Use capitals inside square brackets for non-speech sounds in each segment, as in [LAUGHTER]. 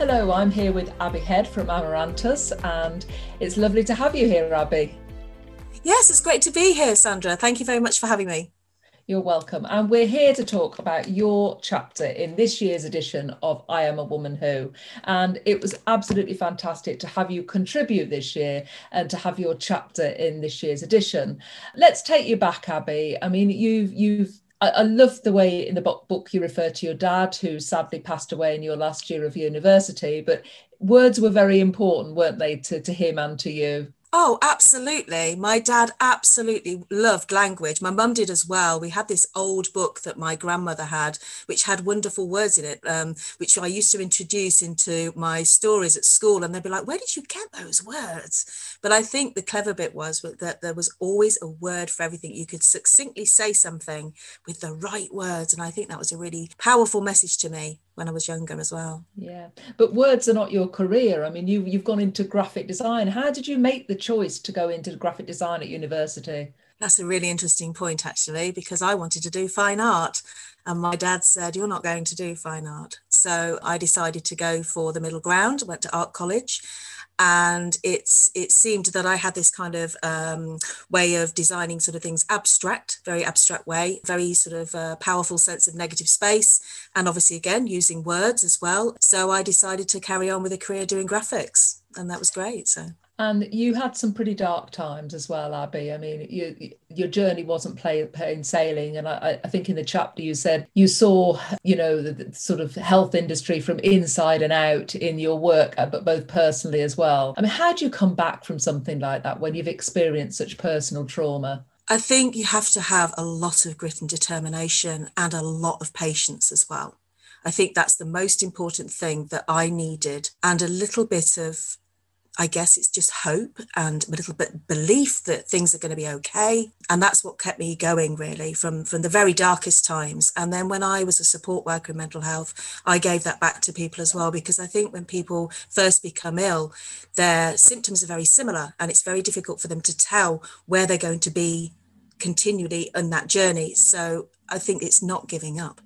Hello, I'm here with Abby Head from Amarantus, and it's lovely to have you here, Abby. Yes, it's great to be here, Sandra. Thank you very much for having me. You're welcome. And we're here to talk about your chapter in this year's edition of I Am a Woman Who. And it was absolutely fantastic to have you contribute this year and to have your chapter in this year's edition. Let's take you back, Abby. I mean, you've you've I, I love the way in the book you refer to your dad, who sadly passed away in your last year of university. But words were very important, weren't they, to, to him and to you? Oh, absolutely. My dad absolutely loved language. My mum did as well. We had this old book that my grandmother had, which had wonderful words in it, um, which I used to introduce into my stories at school. And they'd be like, Where did you get those words? But I think the clever bit was that there was always a word for everything. You could succinctly say something with the right words. And I think that was a really powerful message to me when I was younger as well. Yeah, but words are not your career. I mean, you you've gone into graphic design. How did you make the choice to go into graphic design at university? That's a really interesting point, actually, because I wanted to do fine art. And my dad said, You're not going to do fine art. So I decided to go for the middle ground, went to art college and it's it seemed that I had this kind of um, way of designing sort of things abstract, very abstract way, very sort of uh, powerful sense of negative space, and obviously again using words as well. So I decided to carry on with a career doing graphics, and that was great. So and you had some pretty dark times as well, Abby. I mean, you, your journey wasn't plain, sailing. And I, I, think in the chapter you said you saw, you know, the, the, sort of health industry from inside and out in your work, uh, but both personally as well. I mean, how do you come back from something like that when you've experienced such personal trauma? I think you have to have a lot of grit and determination and a lot of patience as well. I think that's the most important thing that I needed, and a little bit of I guess it's just hope and a little bit belief that things are going to be okay. And that's what kept me going really from, from the very darkest times. And then when I was a support worker in mental health, I gave that back to people as well, because I think when people first become ill, their symptoms are very similar and it's very difficult for them to tell where they're going to be continually on that journey. So I think it's not giving up.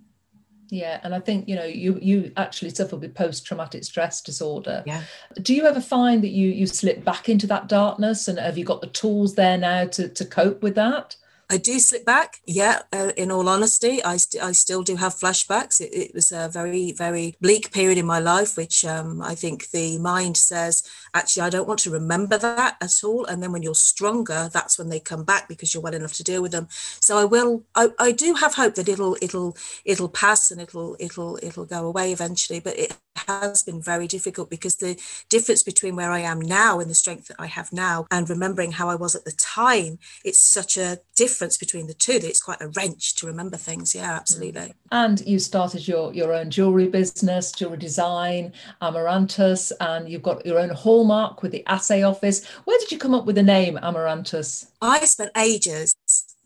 Yeah, and I think you know you you actually suffer with post traumatic stress disorder. Yeah. Do you ever find that you you slip back into that darkness, and have you got the tools there now to to cope with that? I do slip back. Yeah, uh, in all honesty, I, st- I still do have flashbacks. It, it, was a very, very bleak period in my life, which um, I think the mind says, actually, I don't want to remember that at all. And then when you're stronger, that's when they come back because you're well enough to deal with them. So I will, I, I do have hope that it'll, it'll, it'll pass and it'll, it'll, it'll go away eventually. But it has been very difficult because the difference between where I am now and the strength that I have now and remembering how I was at the time, it's such a difference between the two that it's quite a wrench to remember things. Yeah, absolutely. And you started your, your own jewelry business, jewelry design, Amarantus, and you've got your own hallmark with the assay office. Where did you come up with the name Amarantus? I spent ages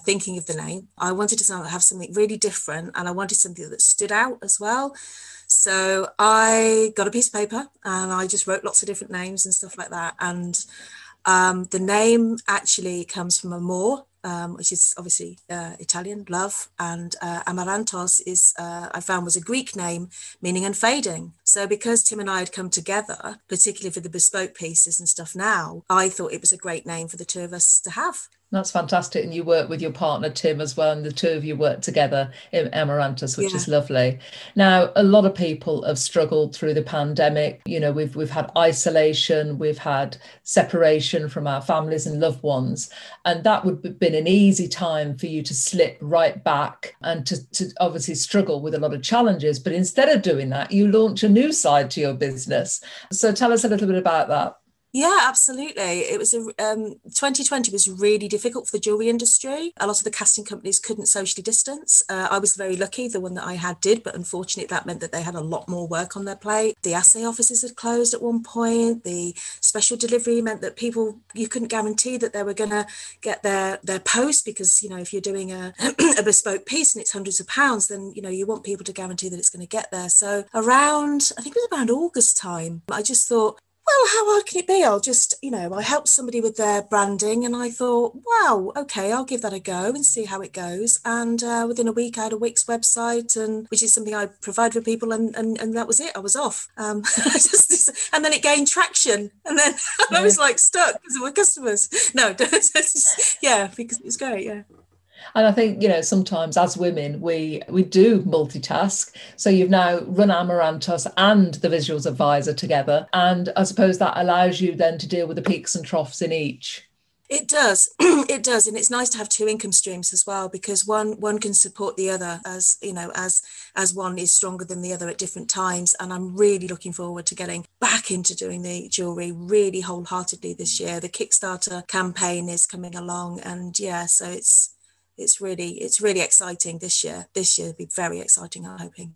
thinking of the name. I wanted to have something really different and I wanted something that stood out as well. So I got a piece of paper and I just wrote lots of different names and stuff like that. And um, the name actually comes from amor, um, which is obviously uh, Italian, love, and uh, Amarantos is uh, I found was a Greek name meaning unfading. So because Tim and I had come together, particularly for the bespoke pieces and stuff now, I thought it was a great name for the two of us to have. That's fantastic. And you work with your partner, Tim, as well. And the two of you work together um, in Amarantus, which yeah. is lovely. Now, a lot of people have struggled through the pandemic. You know, we've, we've had isolation, we've had separation from our families and loved ones. And that would have been an easy time for you to slip right back and to, to obviously struggle with a lot of challenges. But instead of doing that, you launch a new side to your business. So tell us a little bit about that. Yeah, absolutely. It was a um, 2020 was really difficult for the jewelry industry. A lot of the casting companies couldn't socially distance. Uh, I was very lucky; the one that I had did, but unfortunately, that meant that they had a lot more work on their plate. The assay offices had closed at one point. The special delivery meant that people you couldn't guarantee that they were going to get their their post because you know if you're doing a, [CLEARS THROAT] a bespoke piece and it's hundreds of pounds, then you know you want people to guarantee that it's going to get there. So around I think it was around August time, I just thought well, how hard can it be? I'll just, you know, I helped somebody with their branding and I thought, wow, okay, I'll give that a go and see how it goes. And uh, within a week, I had a Wix website, and which is something I provide for people, and and, and that was it. I was off. Um, [LAUGHS] just and then it gained traction, and then [LAUGHS] I was like stuck because of my customers. No, [LAUGHS] yeah, because it was great. Yeah. And I think, you know, sometimes as women, we we do multitask. So you've now run Amarantus and the Visuals Advisor together. And I suppose that allows you then to deal with the peaks and troughs in each. It does, [CLEARS THROAT] it does, and it's nice to have two income streams as well because one one can support the other as you know as as one is stronger than the other at different times. And I'm really looking forward to getting back into doing the jewelry really wholeheartedly this year. The Kickstarter campaign is coming along, and yeah, so it's it's really it's really exciting this year. This year will be very exciting. I'm hoping.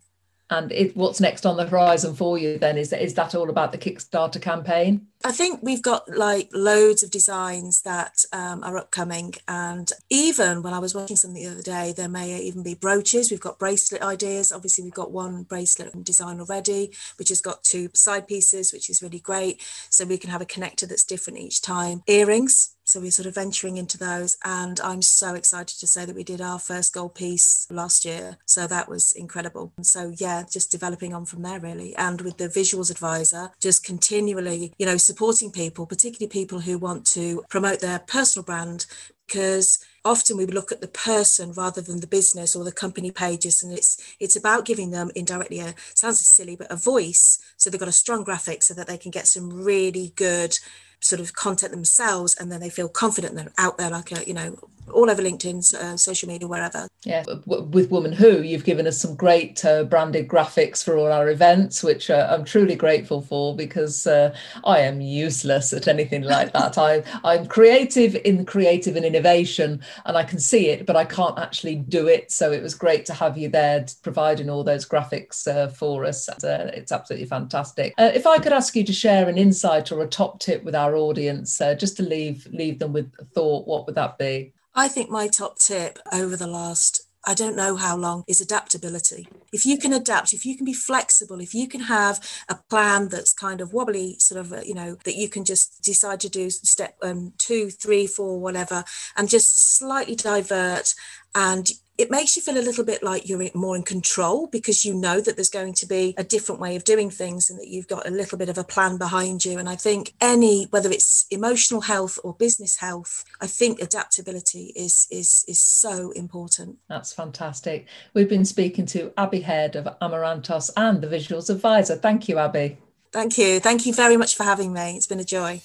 And it, what's next on the horizon for you then? Is is that all about the Kickstarter campaign? I think we've got like loads of designs that um, are upcoming. And even when I was watching something the other day, there may even be brooches. We've got bracelet ideas. Obviously, we've got one bracelet design already, which has got two side pieces, which is really great. So we can have a connector that's different each time. Earrings. So we're sort of venturing into those. And I'm so excited to say that we did our first gold piece last year. So that was incredible. So, yeah, just developing on from there, really. And with the visuals advisor, just continually, you know, supporting people, particularly people who want to promote their personal brand, because often we look at the person rather than the business or the company pages and it's it's about giving them indirectly a sounds silly but a voice so they've got a strong graphic so that they can get some really good sort of content themselves and then they feel confident they're out there like a you know all over LinkedIn, uh, social media, wherever. Yeah, with Woman Who, you've given us some great uh, branded graphics for all our events, which uh, I'm truly grateful for because uh, I am useless at anything like [LAUGHS] that. I, I'm creative in creative and innovation, and I can see it, but I can't actually do it. So it was great to have you there providing all those graphics uh, for us. Uh, it's absolutely fantastic. if I could ask you to share an insight or a top tip with our audience, just to leave leave them with a thought, what would that be? I think my top tip over the last I don't know how long is adaptability. If you can adapt, if you can be flexible, if you can have a plan that's kind of wobbly, sort of, uh, you know, that you can just decide to do step um, two, three, four, whatever, and just slightly divert and it makes you feel a little bit like you're more in control because you know that there's going to be a different way of doing things and that you've got a little bit of a plan behind you. And I think any, whether it's emotional health or business health, I think adaptability is is is so important. That's fantastic. We've been speaking to Abby Head of Amarantus and the Visuals Advisor. Thank you, Abby. Thank you. Thank you very much for having me. It's been a joy.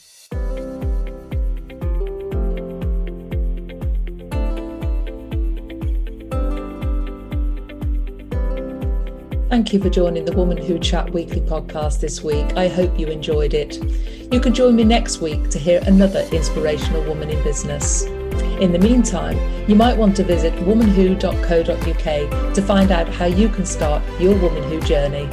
Thank you for joining the Woman Who Chat weekly podcast this week. I hope you enjoyed it. You can join me next week to hear another inspirational woman in business. In the meantime, you might want to visit womanwho.co.uk to find out how you can start your Woman Who journey.